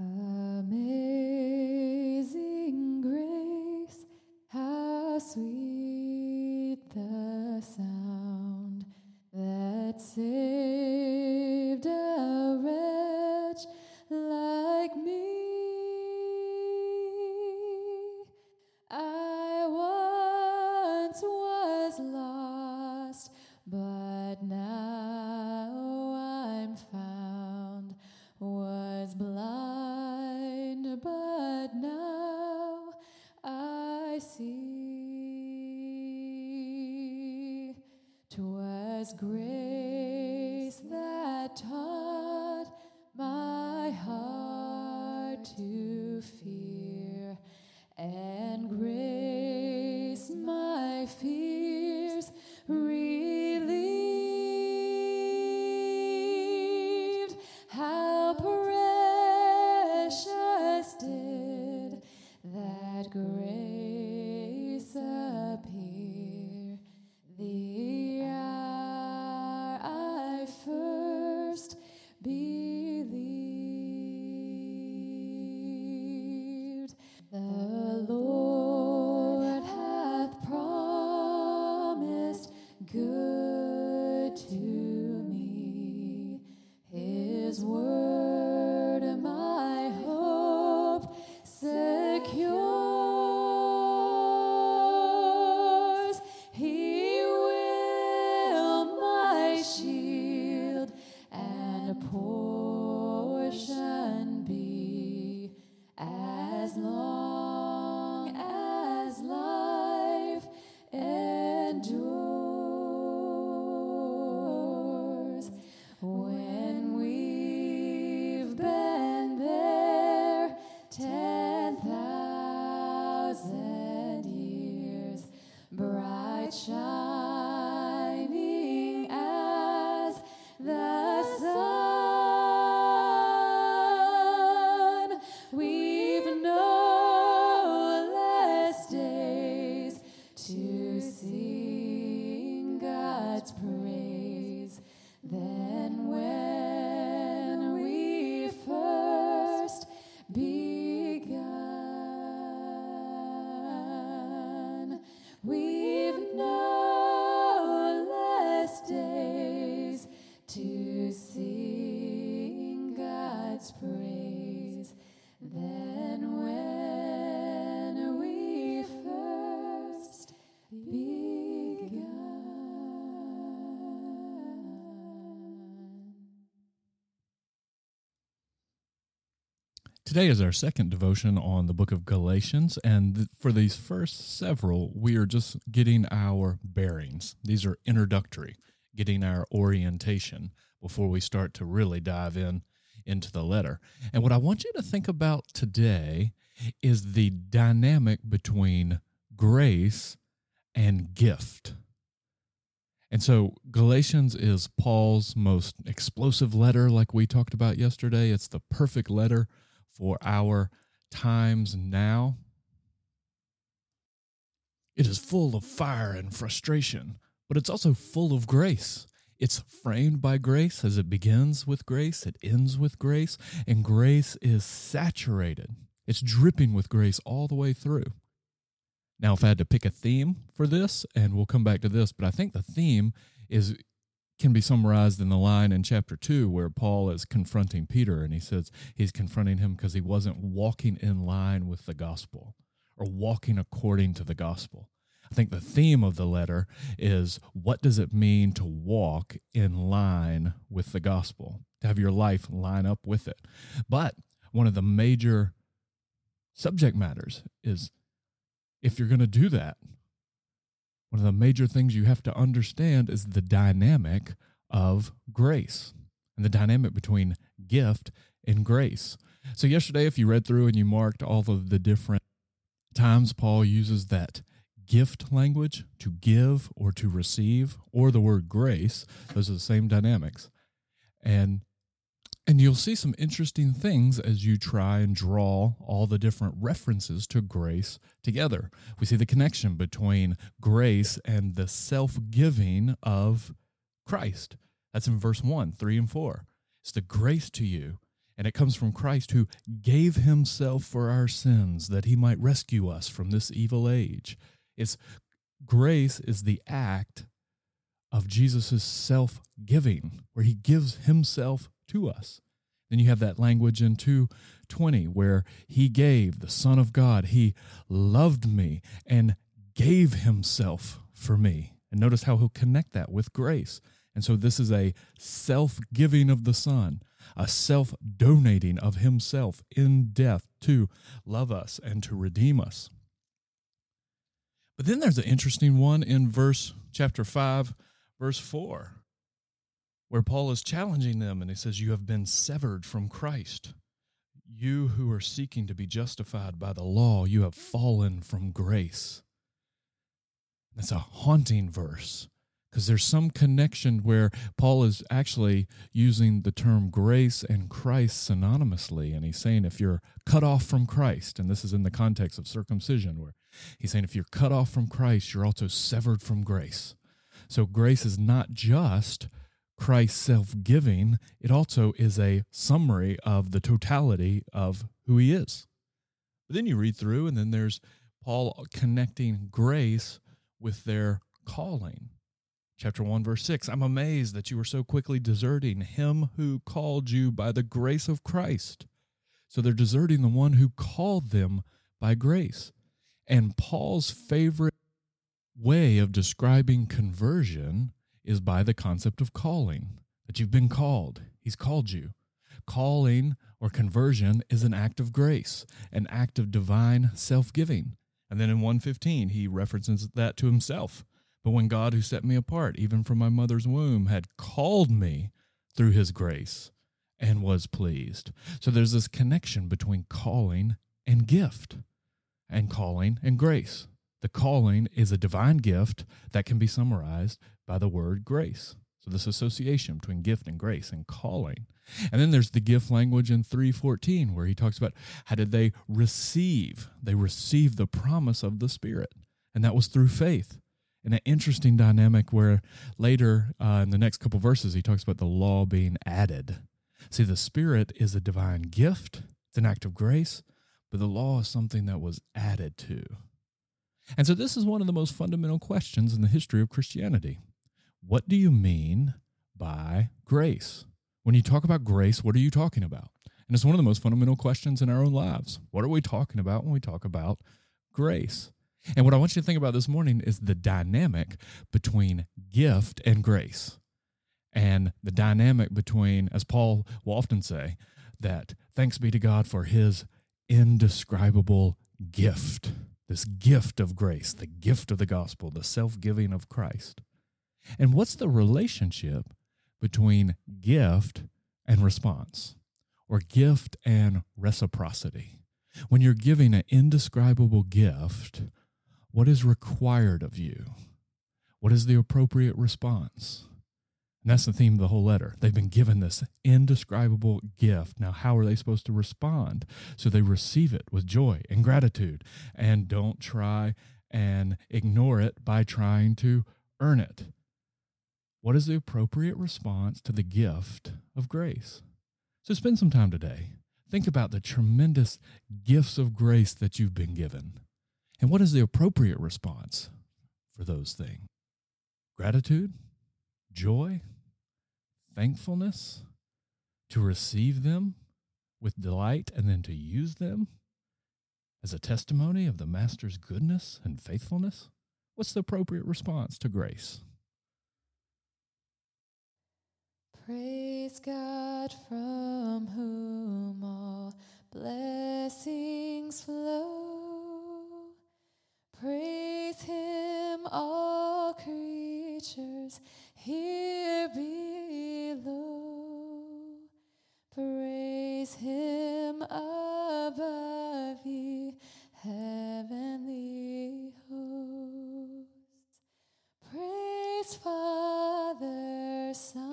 Amazing 'Twas grace that taught my heart to fear, Today is our second devotion on the book of Galatians, and for these first several, we are just getting our bearings. These are introductory, getting our orientation before we start to really dive in into the letter. And what I want you to think about today is the dynamic between grace and gift. And so Galatians is Paul's most explosive letter, like we talked about yesterday. It's the perfect letter for our times now. It is full of fire and frustration, but it's also full of grace. It's framed by grace as it begins with grace, it ends with grace, and grace is saturated. It's dripping with grace all the way through. Now, if I had to pick a theme for this, and we'll come back to this, but I think the theme is can be summarized in the line in chapter 2 where Paul is confronting Peter and he says he's confronting him because he wasn't walking in line with the gospel or walking according to the gospel. I think the theme of the letter is what does it mean to walk in line with the gospel, to have your life line up with it. But one of the major subject matters is if you're going to do that, one of the major things you have to understand is the dynamic of grace and the dynamic between gift and grace. So, yesterday, if you read through and you marked all of the different times Paul uses that gift language to give or to receive, or the word grace, those are the same dynamics. And and you'll see some interesting things as you try and draw all the different references to grace together. We see the connection between grace and the self giving of Christ. That's in verse 1, 3, and 4. It's the grace to you And it comes from Christ who gave himself for our sins that he might rescue us from this evil age. It's grace is the act of Jesus' self giving, where he gives himself to us. Then you have that language in 220 where he gave the Son of God, he loved me and gave himself for me. And notice how he'll connect that with grace. And so this is a self giving of the Son, a self donating of himself in death to love us and to redeem us. But then there's an interesting one in verse chapter 5, verse 4 where Paul is challenging them and he says, You have been severed from Christ. You who are seeking to be justified by the law, you have fallen from grace. That's a haunting verse because there's some connection where Paul is actually using the term grace and Christ synonymously. And he's saying if you're cut off from Christ, and this is in the context of circumcision, where he's saying if you're cut off from Christ, you're also severed from grace. So grace is not just Christ's self giving, it also is a summary of the totality of who he is. But then you read through, and then there's Paul connecting grace with their calling. Chapter 1, verse 6 I'm amazed that you are so quickly deserting him who called you by the grace of Christ. So they're deserting the one who called them by grace. And Paul's favorite way of describing conversion is by the concept of calling, that you've been called. He's called you. Calling or conversion is an act of grace, an act of divine self giving. And then in 115, he references that to himself. But when God, who set me apart, even from my mother's womb, had called me through his grace and was pleased. So there's this connection between calling and gift, and calling and grace. The calling is a divine gift that can be summarized by the word grace. So this association between gift and grace and calling. And then there's the gift language in 314 where he talks about how did they receive? They received the promise of the Spirit. And that was through faith. And an interesting dynamic where later uh, in the next couple verses he talks about the law being added. See, the Spirit is a divine gift, it's an act of grace, but the law is something that was added to. And so, this is one of the most fundamental questions in the history of Christianity. What do you mean by grace? When you talk about grace, what are you talking about? And it's one of the most fundamental questions in our own lives. What are we talking about when we talk about grace? And what I want you to think about this morning is the dynamic between gift and grace. And the dynamic between, as Paul will often say, that thanks be to God for his indescribable gift this gift of grace, the gift of the gospel, the self giving of Christ. And what's the relationship between gift and response, or gift and reciprocity? When you're giving an indescribable gift, what is required of you? What is the appropriate response? And that's the theme of the whole letter. They've been given this indescribable gift. Now, how are they supposed to respond? So they receive it with joy and gratitude and don't try and ignore it by trying to earn it. What is the appropriate response to the gift of grace? So spend some time today. Think about the tremendous gifts of grace that you've been given. And what is the appropriate response for those things? Gratitude? joy, thankfulness, to receive them with delight, and then to use them as a testimony of the Master's goodness and faithfulness? What's the appropriate response to grace? Praise God from whom all blessings flow. Praise Him, all creatures Praise him above ye heavenly hosts. Praise Father, Son.